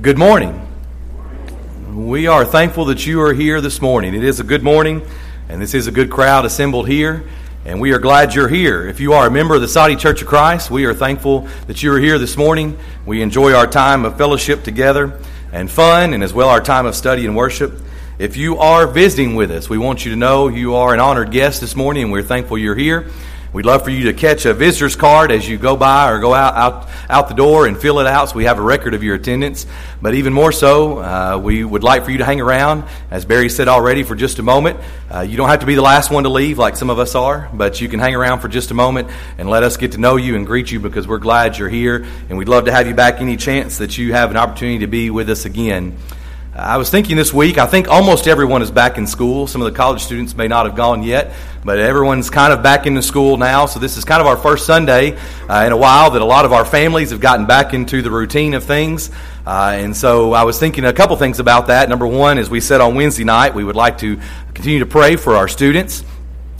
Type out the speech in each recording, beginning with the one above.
Good morning. We are thankful that you are here this morning. It is a good morning, and this is a good crowd assembled here, and we are glad you're here. If you are a member of the Saudi Church of Christ, we are thankful that you are here this morning. We enjoy our time of fellowship together and fun, and as well our time of study and worship. If you are visiting with us, we want you to know you are an honored guest this morning, and we're thankful you're here. We'd love for you to catch a visitor's card as you go by or go out, out, out the door and fill it out so we have a record of your attendance. But even more so, uh, we would like for you to hang around, as Barry said already, for just a moment. Uh, you don't have to be the last one to leave like some of us are, but you can hang around for just a moment and let us get to know you and greet you because we're glad you're here and we'd love to have you back any chance that you have an opportunity to be with us again. I was thinking this week, I think almost everyone is back in school. Some of the college students may not have gone yet, but everyone's kind of back into school now. So this is kind of our first Sunday uh, in a while that a lot of our families have gotten back into the routine of things. Uh, and so I was thinking a couple things about that. Number one, as we said on Wednesday night, we would like to continue to pray for our students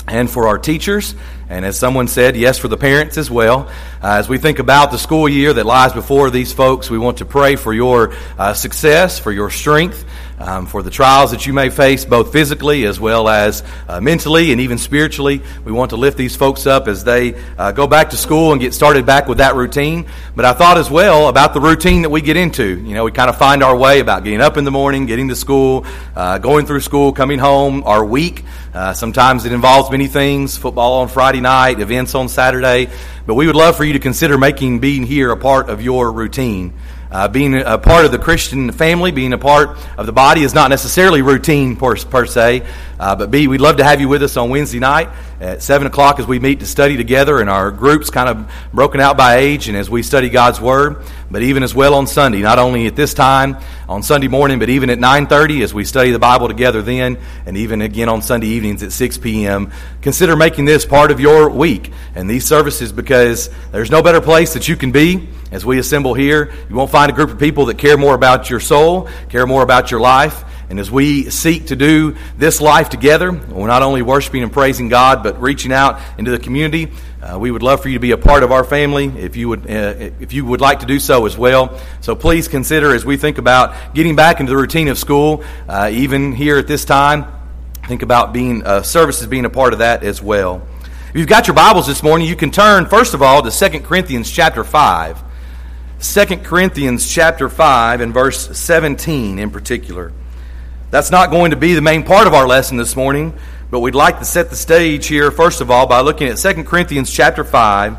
and for our teachers. And as someone said, yes, for the parents as well. Uh, as we think about the school year that lies before these folks, we want to pray for your uh, success, for your strength, um, for the trials that you may face, both physically as well as uh, mentally and even spiritually. We want to lift these folks up as they uh, go back to school and get started back with that routine. But I thought as well about the routine that we get into. You know, we kind of find our way about getting up in the morning, getting to school, uh, going through school, coming home, our week. Uh, sometimes it involves many things football on Friday night, events on Saturday. But we would love for you to consider making being here a part of your routine. Uh, being a part of the Christian family, being a part of the body is not necessarily routine per, per se, uh, but B, we'd love to have you with us on Wednesday night at 7 o'clock as we meet to study together and our groups kind of broken out by age and as we study God's Word, but even as well on Sunday, not only at this time on Sunday morning, but even at 9.30 as we study the Bible together then, and even again on Sunday evenings at 6 p.m. Consider making this part of your week and these services because there's no better place that you can be as we assemble here. You won't find a group of people that care more about your soul, care more about your life. And as we seek to do this life together, we're not only worshiping and praising God, but reaching out into the community. Uh, we would love for you to be a part of our family if you would uh, if you would like to do so as well. So please consider as we think about getting back into the routine of school, uh, even here at this time. Think about being uh, services being a part of that as well. If you've got your Bibles this morning, you can turn first of all to 2 Corinthians chapter five. 2 Corinthians chapter 5 and verse 17 in particular. That's not going to be the main part of our lesson this morning, but we'd like to set the stage here first of all by looking at 2 Corinthians chapter 5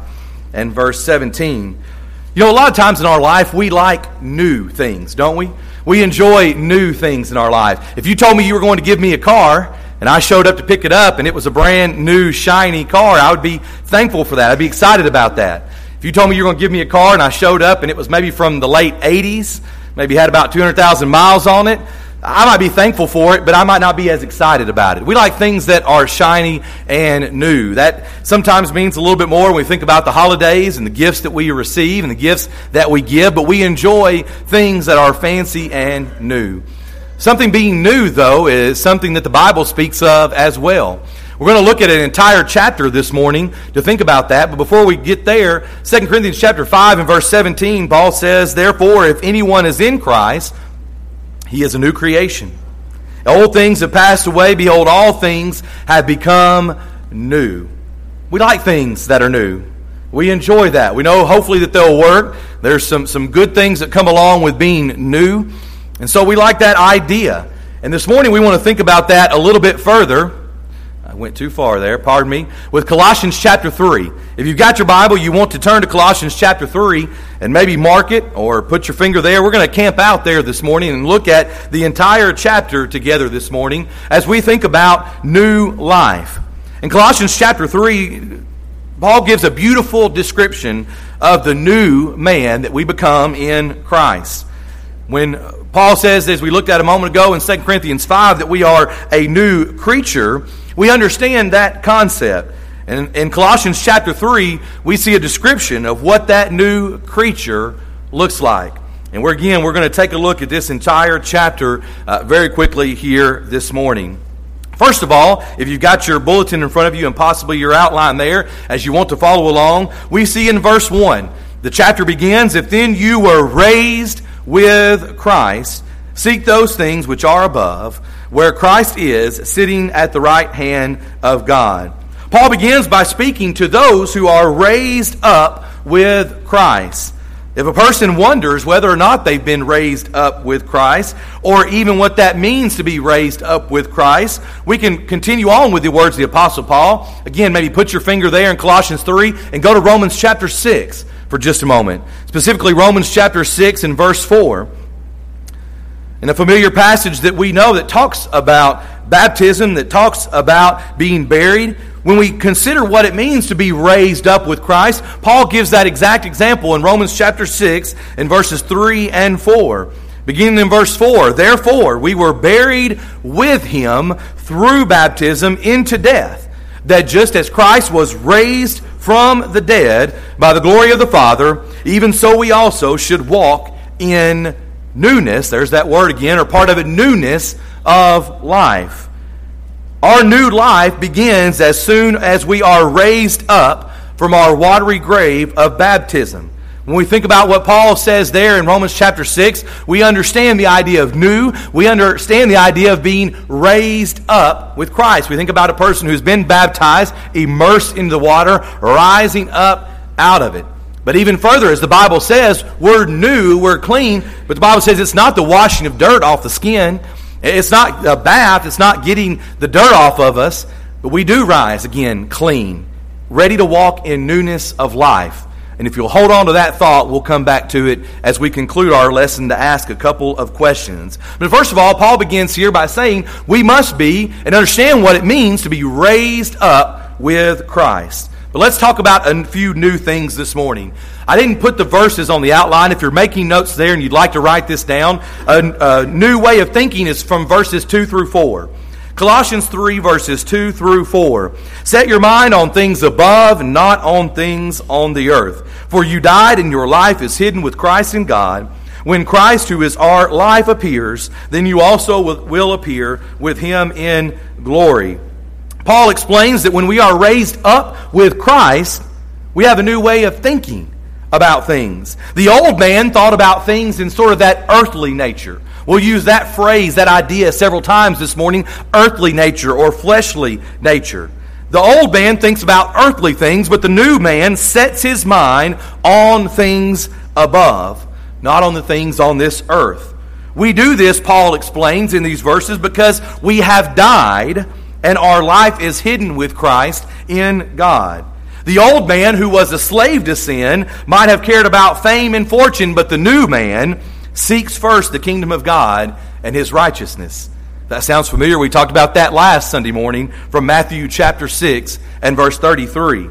and verse 17. You know, a lot of times in our life we like new things, don't we? We enjoy new things in our life. If you told me you were going to give me a car and I showed up to pick it up and it was a brand new shiny car, I would be thankful for that. I'd be excited about that. If you told me you were going to give me a car and I showed up and it was maybe from the late 80s, maybe had about 200,000 miles on it, I might be thankful for it, but I might not be as excited about it. We like things that are shiny and new. That sometimes means a little bit more when we think about the holidays and the gifts that we receive and the gifts that we give, but we enjoy things that are fancy and new. Something being new, though, is something that the Bible speaks of as well. We're going to look at an entire chapter this morning to think about that. But before we get there, 2 Corinthians chapter 5 and verse 17, Paul says, Therefore, if anyone is in Christ, he is a new creation. Old things have passed away. Behold, all things have become new. We like things that are new. We enjoy that. We know hopefully that they'll work. There's some, some good things that come along with being new. And so we like that idea. And this morning we want to think about that a little bit further I went too far there, pardon me, with Colossians chapter 3. If you've got your Bible, you want to turn to Colossians chapter 3 and maybe mark it or put your finger there. We're going to camp out there this morning and look at the entire chapter together this morning as we think about new life. In Colossians chapter 3, Paul gives a beautiful description of the new man that we become in Christ. When Paul says, as we looked at a moment ago in 2 Corinthians 5, that we are a new creature, we understand that concept. And in Colossians chapter 3, we see a description of what that new creature looks like. And we're again, we're going to take a look at this entire chapter uh, very quickly here this morning. First of all, if you've got your bulletin in front of you and possibly your outline there as you want to follow along, we see in verse 1, the chapter begins, If then you were raised with Christ, seek those things which are above, where Christ is, sitting at the right hand of God. Paul begins by speaking to those who are raised up with Christ. If a person wonders whether or not they've been raised up with Christ, or even what that means to be raised up with Christ, we can continue on with the words of the Apostle Paul. Again, maybe put your finger there in Colossians 3 and go to Romans chapter 6 for just a moment. Specifically, Romans chapter 6 and verse 4. In a familiar passage that we know that talks about baptism, that talks about being buried, when we consider what it means to be raised up with Christ, Paul gives that exact example in Romans chapter 6 in verses 3 and 4. Beginning in verse 4 Therefore, we were buried with him through baptism into death, that just as Christ was raised from the dead by the glory of the Father, even so we also should walk in newness. There's that word again, or part of it, newness of life. Our new life begins as soon as we are raised up from our watery grave of baptism. When we think about what Paul says there in Romans chapter 6, we understand the idea of new. We understand the idea of being raised up with Christ. We think about a person who's been baptized, immersed into the water, rising up out of it. But even further, as the Bible says, we're new, we're clean, but the Bible says it's not the washing of dirt off the skin. It's not a bath, it's not getting the dirt off of us, but we do rise again clean, ready to walk in newness of life. And if you'll hold on to that thought, we'll come back to it as we conclude our lesson to ask a couple of questions. But first of all, Paul begins here by saying we must be and understand what it means to be raised up with Christ. But let's talk about a few new things this morning. I didn't put the verses on the outline. If you're making notes there and you'd like to write this down, a, a new way of thinking is from verses 2 through 4. Colossians 3, verses 2 through 4. Set your mind on things above, not on things on the earth. For you died, and your life is hidden with Christ in God. When Christ, who is our life, appears, then you also will appear with him in glory. Paul explains that when we are raised up with Christ, we have a new way of thinking about things. The old man thought about things in sort of that earthly nature. We'll use that phrase, that idea several times this morning earthly nature or fleshly nature. The old man thinks about earthly things, but the new man sets his mind on things above, not on the things on this earth. We do this, Paul explains in these verses, because we have died and our life is hidden with Christ in God. The old man who was a slave to sin might have cared about fame and fortune, but the new man seeks first the kingdom of God and his righteousness. That sounds familiar. We talked about that last Sunday morning from Matthew chapter 6 and verse 33.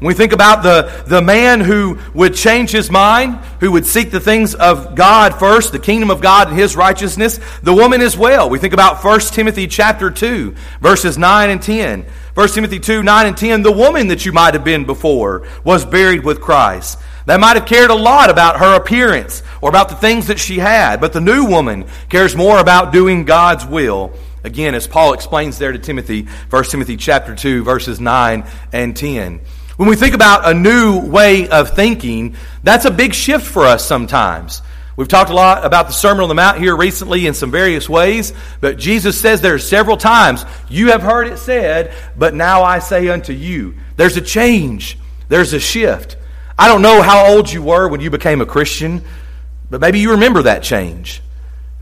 When we think about the, the man who would change his mind, who would seek the things of God first, the kingdom of God and his righteousness, the woman as well. We think about 1 Timothy chapter 2, verses 9 and 10. 1 Timothy 2, 9 and 10, the woman that you might have been before was buried with Christ. They might have cared a lot about her appearance or about the things that she had, but the new woman cares more about doing God's will. Again, as Paul explains there to Timothy, 1 Timothy chapter 2, verses 9 and 10. When we think about a new way of thinking, that's a big shift for us sometimes. We've talked a lot about the Sermon on the Mount here recently in some various ways, but Jesus says there are several times, You have heard it said, but now I say unto you. There's a change, there's a shift. I don't know how old you were when you became a Christian, but maybe you remember that change.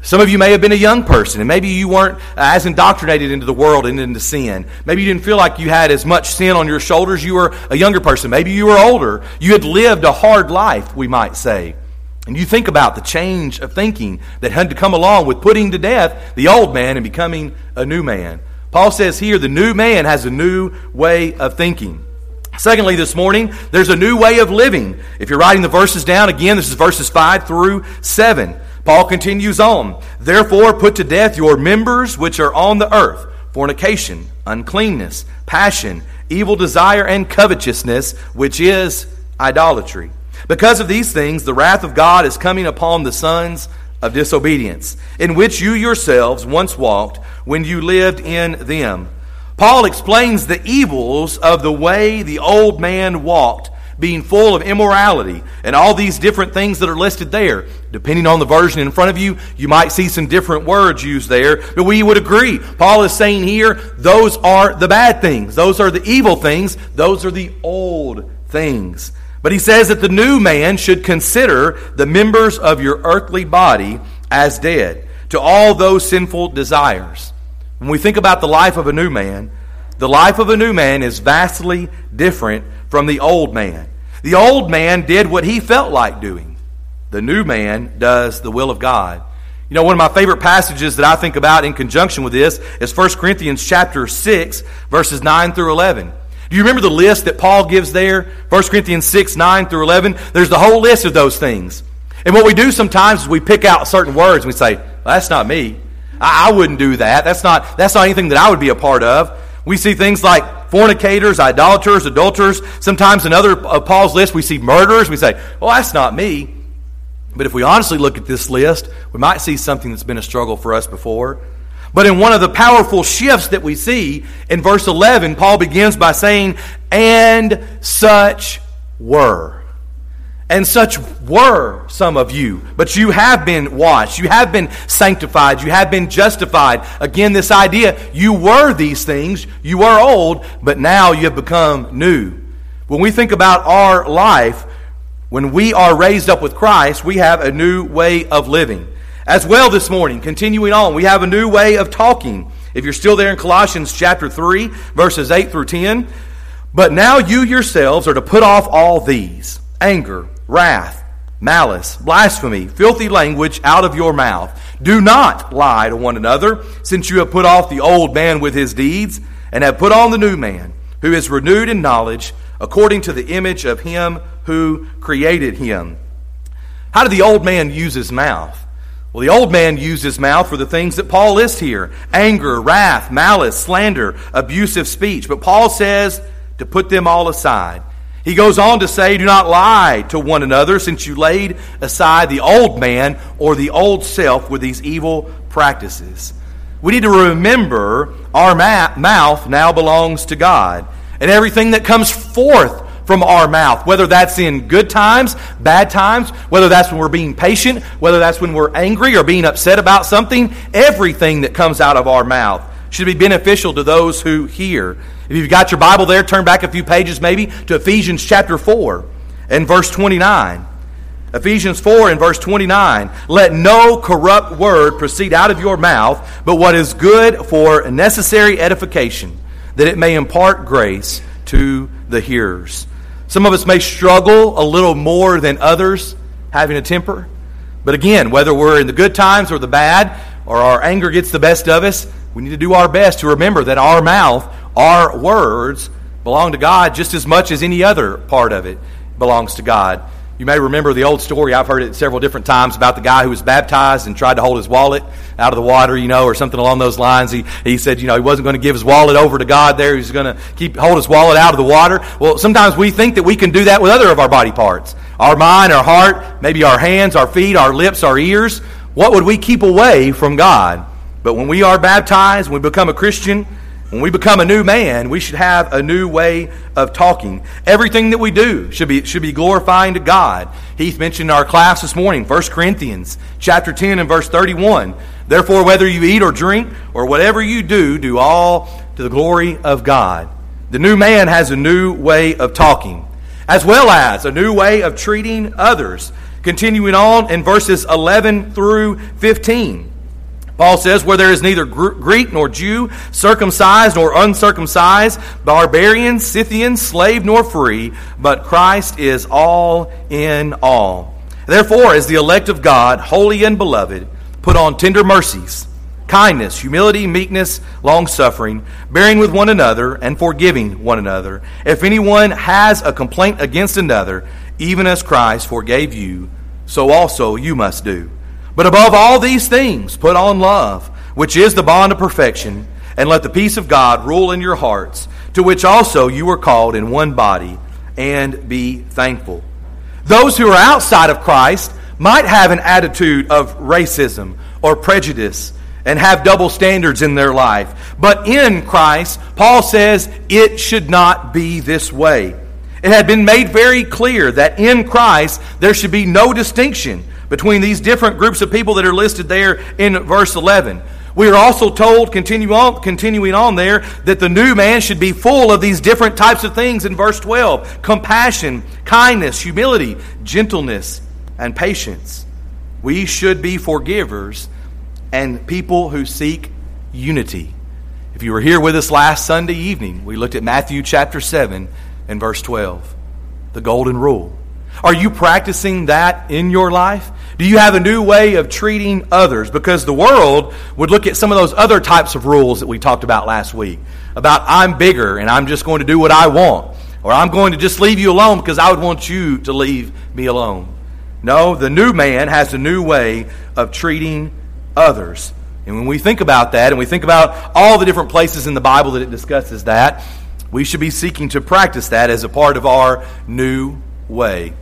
Some of you may have been a young person, and maybe you weren't uh, as indoctrinated into the world and into sin. Maybe you didn't feel like you had as much sin on your shoulders. You were a younger person. Maybe you were older. You had lived a hard life, we might say. And you think about the change of thinking that had to come along with putting to death the old man and becoming a new man. Paul says here the new man has a new way of thinking. Secondly, this morning, there's a new way of living. If you're writing the verses down, again, this is verses 5 through 7. Paul continues on. Therefore, put to death your members which are on the earth fornication, uncleanness, passion, evil desire, and covetousness, which is idolatry. Because of these things, the wrath of God is coming upon the sons of disobedience, in which you yourselves once walked when you lived in them. Paul explains the evils of the way the old man walked being full of immorality, and all these different things that are listed there. Depending on the version in front of you, you might see some different words used there, but we would agree. Paul is saying here, those are the bad things. Those are the evil things. Those are the old things. But he says that the new man should consider the members of your earthly body as dead to all those sinful desires. When we think about the life of a new man, the life of a new man is vastly different from the old man. The old man did what he felt like doing. The new man does the will of God. You know, one of my favorite passages that I think about in conjunction with this is 1 Corinthians chapter 6, verses 9 through 11. Do you remember the list that Paul gives there? 1 Corinthians 6, 9 through 11. There's the whole list of those things. And what we do sometimes is we pick out certain words and we say, well, that's not me. I, I wouldn't do that. That's not, that's not anything that I would be a part of. We see things like fornicators, idolaters, adulterers. Sometimes in other of Paul's list, we see murderers. We say, well, that's not me. But if we honestly look at this list, we might see something that's been a struggle for us before. But in one of the powerful shifts that we see in verse 11, Paul begins by saying, And such were. And such were some of you. But you have been washed. You have been sanctified. You have been justified. Again, this idea you were these things. You were old, but now you have become new. When we think about our life, when we are raised up with Christ, we have a new way of living. As well, this morning, continuing on, we have a new way of talking. If you're still there in Colossians chapter 3, verses 8 through 10, but now you yourselves are to put off all these anger, wrath, malice, blasphemy, filthy language out of your mouth. Do not lie to one another, since you have put off the old man with his deeds, and have put on the new man, who is renewed in knowledge, according to the image of him who created him. How did the old man use his mouth? Well, the old man used his mouth for the things that Paul lists here anger, wrath, malice, slander, abusive speech. But Paul says to put them all aside. He goes on to say, Do not lie to one another, since you laid aside the old man or the old self with these evil practices. We need to remember our mouth now belongs to God. And everything that comes forth from our mouth, whether that's in good times, bad times, whether that's when we're being patient, whether that's when we're angry or being upset about something, everything that comes out of our mouth should be beneficial to those who hear. If you've got your Bible there, turn back a few pages maybe to Ephesians chapter 4 and verse 29. Ephesians 4 and verse 29. Let no corrupt word proceed out of your mouth, but what is good for necessary edification, that it may impart grace to the hearers. Some of us may struggle a little more than others having a temper. But again, whether we're in the good times or the bad, or our anger gets the best of us, we need to do our best to remember that our mouth, our words, belong to God just as much as any other part of it belongs to God. You may remember the old story, I've heard it several different times, about the guy who was baptized and tried to hold his wallet out of the water, you know, or something along those lines. He, he said, you know, he wasn't going to give his wallet over to God there. He was going to keep, hold his wallet out of the water. Well, sometimes we think that we can do that with other of our body parts. Our mind, our heart, maybe our hands, our feet, our lips, our ears. What would we keep away from God? But when we are baptized, when we become a Christian, when we become a new man, we should have a new way of talking. Everything that we do should be, should be glorifying to God. Heath mentioned in our class this morning, 1 Corinthians chapter 10 and verse 31. Therefore, whether you eat or drink or whatever you do, do all to the glory of God. The new man has a new way of talking, as well as a new way of treating others. Continuing on in verses 11 through 15. Paul says, Where there is neither Greek nor Jew, circumcised nor uncircumcised, barbarian, Scythian, slave nor free, but Christ is all in all. Therefore, as the elect of God, holy and beloved, put on tender mercies, kindness, humility, meekness, long suffering, bearing with one another, and forgiving one another. If anyone has a complaint against another, even as Christ forgave you, so also you must do. But above all these things, put on love, which is the bond of perfection, and let the peace of God rule in your hearts, to which also you were called in one body, and be thankful. Those who are outside of Christ might have an attitude of racism or prejudice and have double standards in their life. But in Christ, Paul says it should not be this way. It had been made very clear that in Christ there should be no distinction between these different groups of people that are listed there in verse 11. We are also told, continue on, continuing on there, that the new man should be full of these different types of things in verse 12 compassion, kindness, humility, gentleness, and patience. We should be forgivers and people who seek unity. If you were here with us last Sunday evening, we looked at Matthew chapter 7 and verse 12, the golden rule. Are you practicing that in your life? Do you have a new way of treating others? Because the world would look at some of those other types of rules that we talked about last week about I'm bigger and I'm just going to do what I want, or I'm going to just leave you alone because I would want you to leave me alone. No, the new man has a new way of treating others. And when we think about that and we think about all the different places in the Bible that it discusses that, we should be seeking to practice that as a part of our new way.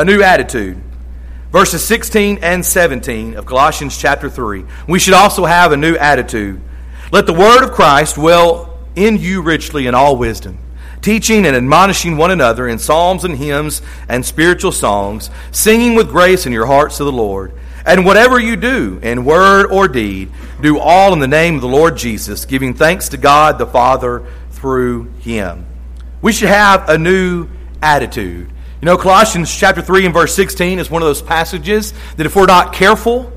A new attitude. Verses 16 and 17 of Colossians chapter 3. We should also have a new attitude. Let the word of Christ dwell in you richly in all wisdom teaching and admonishing one another in psalms and hymns and spiritual songs, singing with grace in your hearts to the Lord. And whatever you do, in word or deed, do all in the name of the Lord Jesus, giving thanks to God the Father through him. We should have a new attitude. You know, Colossians chapter 3 and verse 16 is one of those passages that if we're not careful,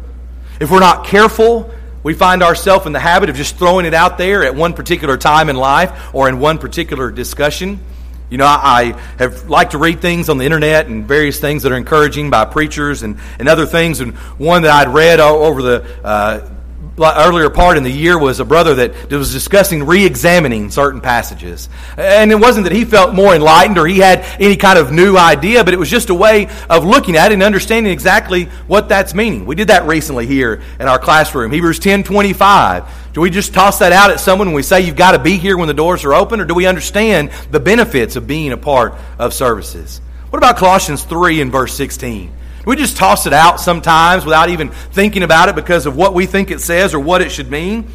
if we're not careful, we find ourselves in the habit of just throwing it out there at one particular time in life or in one particular discussion. You know, I have liked to read things on the internet and various things that are encouraging by preachers and, and other things. And one that I'd read over the uh, earlier part in the year was a brother that was discussing re-examining certain passages. And it wasn't that he felt more enlightened or he had any kind of new idea, but it was just a way of looking at it and understanding exactly what that's meaning. We did that recently here in our classroom. Hebrews 10 25. Do we just toss that out at someone when we say you've got to be here when the doors are open, or do we understand the benefits of being a part of services? What about Colossians 3 and verse 16? We just toss it out sometimes without even thinking about it because of what we think it says or what it should mean.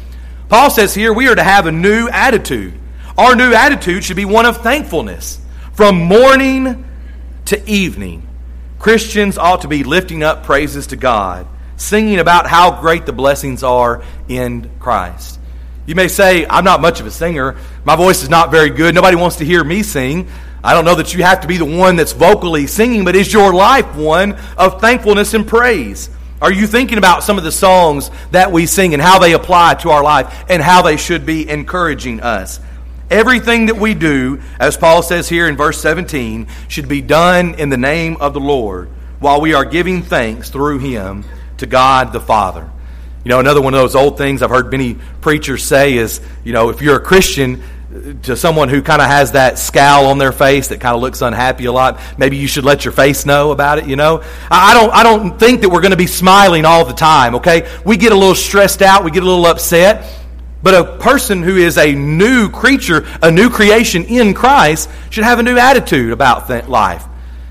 Paul says here we are to have a new attitude. Our new attitude should be one of thankfulness. From morning to evening, Christians ought to be lifting up praises to God, singing about how great the blessings are in Christ. You may say, I'm not much of a singer. My voice is not very good. Nobody wants to hear me sing. I don't know that you have to be the one that's vocally singing, but is your life one of thankfulness and praise? Are you thinking about some of the songs that we sing and how they apply to our life and how they should be encouraging us? Everything that we do, as Paul says here in verse 17, should be done in the name of the Lord while we are giving thanks through him to God the Father. You know, another one of those old things I've heard many preachers say is, you know, if you're a Christian, to someone who kind of has that scowl on their face that kind of looks unhappy a lot, maybe you should let your face know about it, you know? I don't, I don't think that we're going to be smiling all the time, okay? We get a little stressed out, we get a little upset. But a person who is a new creature, a new creation in Christ, should have a new attitude about th- life.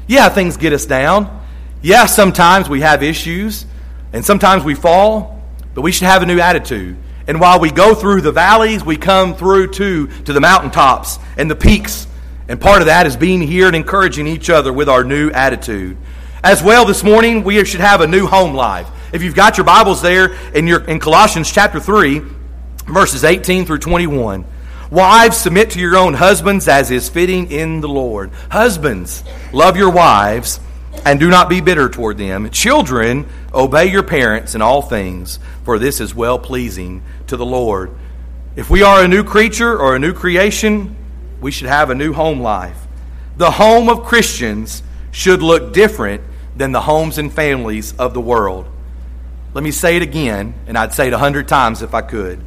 Yeah, things get us down. Yeah, sometimes we have issues, and sometimes we fall, but we should have a new attitude. And while we go through the valleys, we come through to, to the mountaintops and the peaks. And part of that is being here and encouraging each other with our new attitude. As well, this morning, we should have a new home life. If you've got your Bibles there in, your, in Colossians chapter 3, verses 18 through 21. Wives, submit to your own husbands as is fitting in the Lord. Husbands, love your wives and do not be bitter toward them. Children, obey your parents in all things, for this is well pleasing to the Lord. If we are a new creature or a new creation, we should have a new home life. The home of Christians should look different than the homes and families of the world. Let me say it again, and I'd say it a hundred times if I could.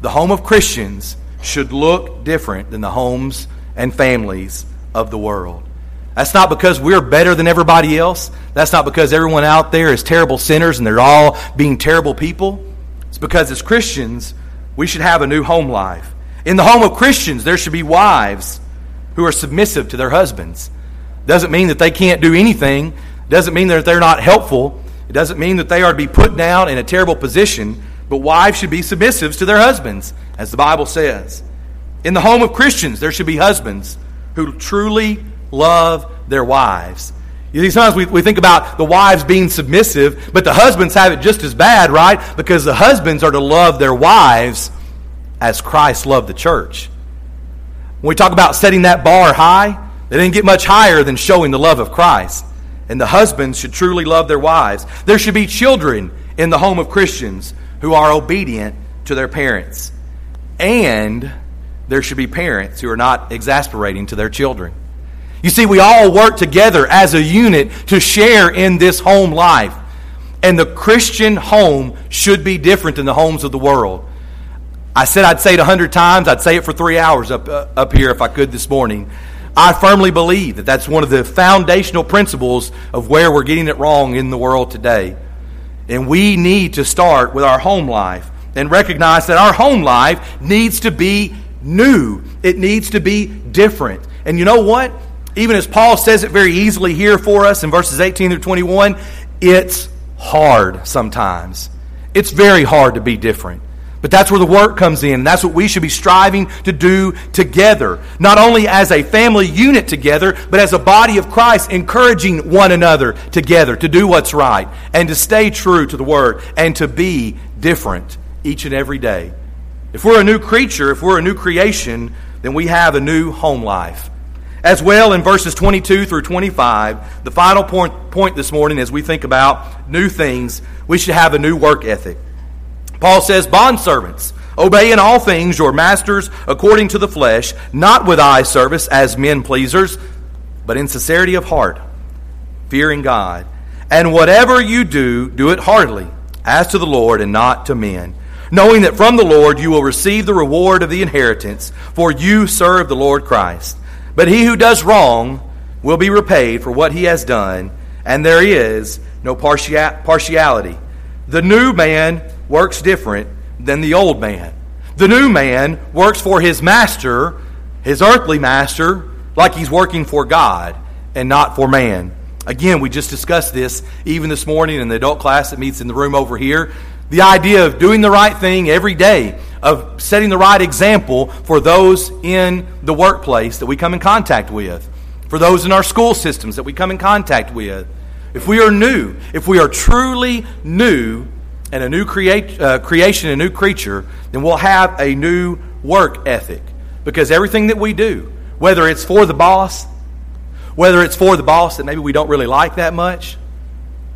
The home of Christians should look different than the homes and families of the world. That's not because we're better than everybody else. That's not because everyone out there is terrible sinners and they're all being terrible people. It's because as Christians, we should have a new home life. In the home of Christians, there should be wives who are submissive to their husbands. Doesn't mean that they can't do anything. Doesn't mean that they're not helpful. It doesn't mean that they are to be put down in a terrible position. But wives should be submissive to their husbands, as the Bible says. In the home of Christians, there should be husbands who truly love their wives. You see, sometimes we, we think about the wives being submissive, but the husbands have it just as bad, right? Because the husbands are to love their wives as Christ loved the church. When we talk about setting that bar high, they didn't get much higher than showing the love of Christ. And the husbands should truly love their wives. There should be children in the home of Christians who are obedient to their parents. And there should be parents who are not exasperating to their children. You see, we all work together as a unit to share in this home life. And the Christian home should be different than the homes of the world. I said I'd say it a hundred times. I'd say it for three hours up, uh, up here if I could this morning. I firmly believe that that's one of the foundational principles of where we're getting it wrong in the world today. And we need to start with our home life and recognize that our home life needs to be new. It needs to be different. And you know what? Even as Paul says it very easily here for us in verses 18 through 21, it's hard sometimes. It's very hard to be different. But that's where the work comes in. That's what we should be striving to do together. Not only as a family unit together, but as a body of Christ, encouraging one another together to do what's right and to stay true to the Word and to be different each and every day. If we're a new creature, if we're a new creation, then we have a new home life. As well, in verses 22 through 25, the final point, point this morning as we think about new things, we should have a new work ethic. Paul says, Bondservants, obey in all things your masters according to the flesh, not with eye service as men pleasers, but in sincerity of heart, fearing God. And whatever you do, do it heartily, as to the Lord and not to men, knowing that from the Lord you will receive the reward of the inheritance, for you serve the Lord Christ. But he who does wrong will be repaid for what he has done, and there is no partiality. The new man works different than the old man. The new man works for his master, his earthly master, like he's working for God and not for man. Again, we just discussed this even this morning in the adult class that meets in the room over here. The idea of doing the right thing every day, of setting the right example for those in the workplace that we come in contact with, for those in our school systems that we come in contact with. If we are new, if we are truly new and a new create, uh, creation, a new creature, then we'll have a new work ethic. Because everything that we do, whether it's for the boss, whether it's for the boss that maybe we don't really like that much,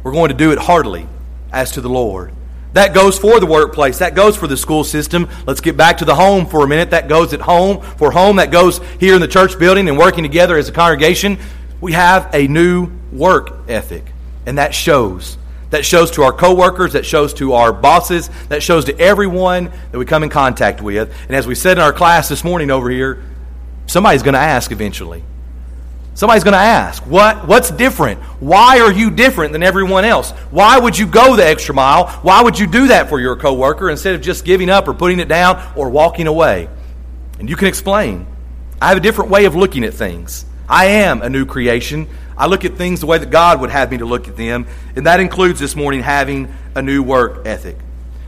we're going to do it heartily as to the Lord. That goes for the workplace. That goes for the school system. Let's get back to the home for a minute. That goes at home. For home, that goes here in the church building and working together as a congregation. We have a new work ethic, and that shows. That shows to our coworkers, that shows to our bosses, that shows to everyone that we come in contact with. And as we said in our class this morning over here, somebody's going to ask eventually. Somebody's going to ask, what, what's different? Why are you different than everyone else? Why would you go the extra mile? Why would you do that for your coworker instead of just giving up or putting it down or walking away? And you can explain. I have a different way of looking at things. I am a new creation. I look at things the way that God would have me to look at them, and that includes this morning having a new work ethic.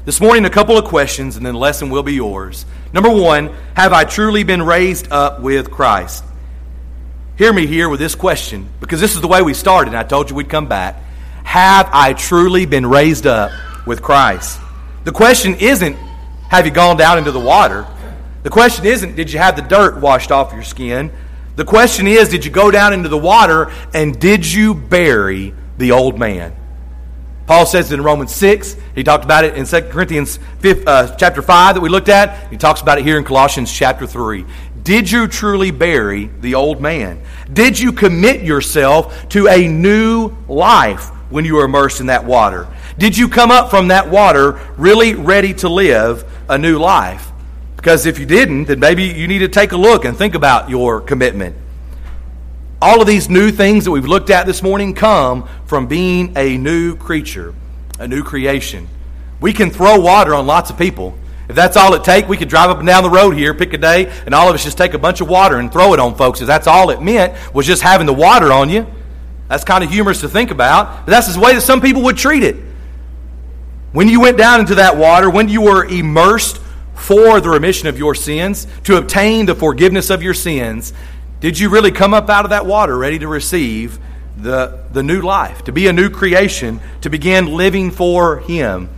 This morning, a couple of questions, and then the lesson will be yours. Number one, have I truly been raised up with Christ? Hear me here with this question, because this is the way we started. And I told you we'd come back. Have I truly been raised up with Christ? The question isn't, have you gone down into the water? The question isn't, did you have the dirt washed off your skin? The question is, did you go down into the water and did you bury the old man? Paul says in Romans 6. He talked about it in 2 Corinthians 5, uh, chapter 5 that we looked at. He talks about it here in Colossians chapter 3. Did you truly bury the old man? Did you commit yourself to a new life when you were immersed in that water? Did you come up from that water really ready to live a new life? Because if you didn't, then maybe you need to take a look and think about your commitment. All of these new things that we've looked at this morning come from being a new creature, a new creation. We can throw water on lots of people. If that's all it takes, we could drive up and down the road here, pick a day, and all of us just take a bunch of water and throw it on folks. If that's all it meant was just having the water on you, that's kind of humorous to think about. But that's the way that some people would treat it. When you went down into that water, when you were immersed for the remission of your sins, to obtain the forgiveness of your sins, did you really come up out of that water ready to receive the, the new life, to be a new creation, to begin living for Him?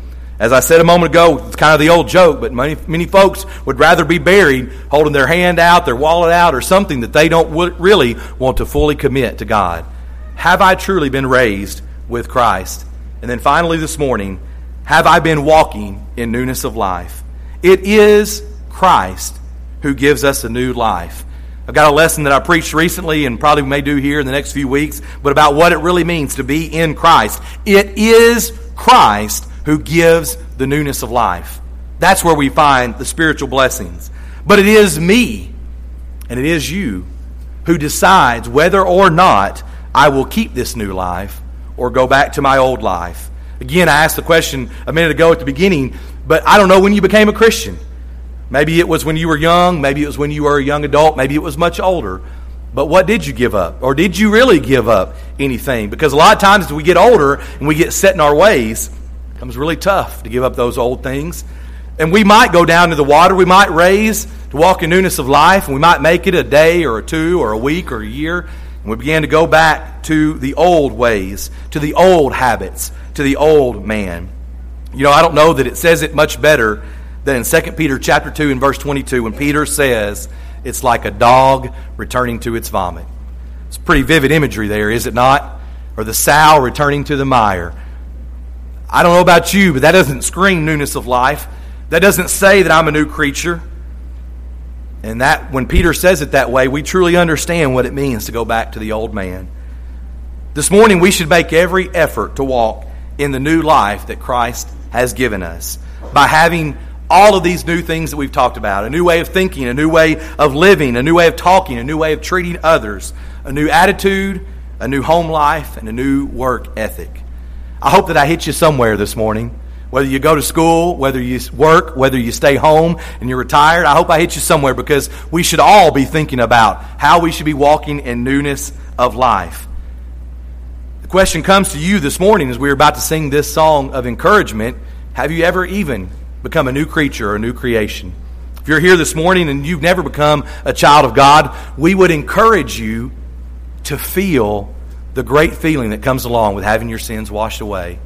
As I said a moment ago, it's kind of the old joke, but many, many folks would rather be buried holding their hand out, their wallet out, or something that they don't w- really want to fully commit to God. Have I truly been raised with Christ? And then finally this morning, have I been walking in newness of life? It is Christ who gives us a new life. I've got a lesson that I preached recently and probably may do here in the next few weeks, but about what it really means to be in Christ. It is Christ who gives the newness of life. That's where we find the spiritual blessings. But it is me and it is you who decides whether or not I will keep this new life or go back to my old life. Again, I asked the question a minute ago at the beginning, but I don't know when you became a Christian. Maybe it was when you were young, maybe it was when you were a young adult, maybe it was much older. But what did you give up? Or did you really give up anything? Because a lot of times as we get older and we get set in our ways, becomes really tough to give up those old things. And we might go down to the water, we might raise to walk in newness of life, and we might make it a day or a two or a week or a year. And we begin to go back to the old ways, to the old habits, to the old man. You know, I don't know that it says it much better than in 2 Peter chapter 2 and verse 22 when Peter says, it's like a dog returning to its vomit. It's pretty vivid imagery there, is it not? Or the sow returning to the mire. I don't know about you, but that doesn't scream newness of life. That doesn't say that I'm a new creature. And that when Peter says it that way, we truly understand what it means to go back to the old man. This morning we should make every effort to walk in the new life that Christ has given us by having all of these new things that we've talked about a new way of thinking, a new way of living, a new way of talking, a new way of treating others, a new attitude, a new home life, and a new work ethic. I hope that I hit you somewhere this morning. Whether you go to school, whether you work, whether you stay home and you're retired, I hope I hit you somewhere because we should all be thinking about how we should be walking in newness of life. The question comes to you this morning as we are about to sing this song of encouragement. Have you ever even become a new creature or a new creation? If you're here this morning and you've never become a child of God, we would encourage you to feel the great feeling that comes along with having your sins washed away.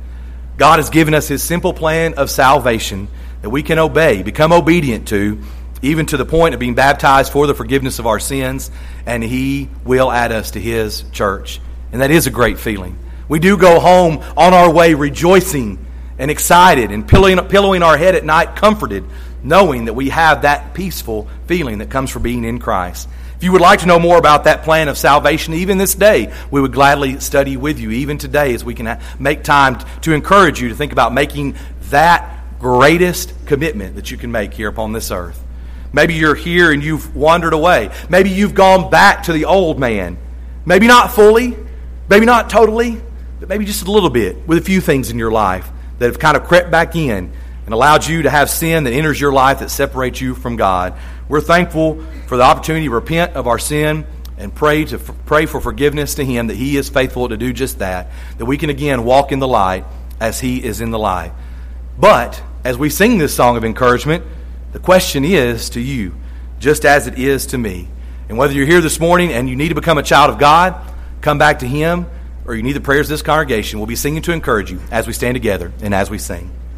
God has given us His simple plan of salvation that we can obey, become obedient to, even to the point of being baptized for the forgiveness of our sins, and He will add us to His church. And that is a great feeling. We do go home on our way rejoicing and excited and pillowing, pillowing our head at night comforted, knowing that we have that peaceful feeling that comes from being in Christ. If you would like to know more about that plan of salvation, even this day, we would gladly study with you, even today, as we can make time to encourage you to think about making that greatest commitment that you can make here upon this earth. Maybe you're here and you've wandered away. Maybe you've gone back to the old man. Maybe not fully, maybe not totally, but maybe just a little bit with a few things in your life that have kind of crept back in and allowed you to have sin that enters your life that separates you from God. We're thankful for the opportunity to repent of our sin and pray to pray for forgiveness to him that he is faithful to do just that that we can again walk in the light as he is in the light. But as we sing this song of encouragement the question is to you just as it is to me. And whether you're here this morning and you need to become a child of god come back to him or you need the prayers of this congregation we'll be singing to encourage you as we stand together and as we sing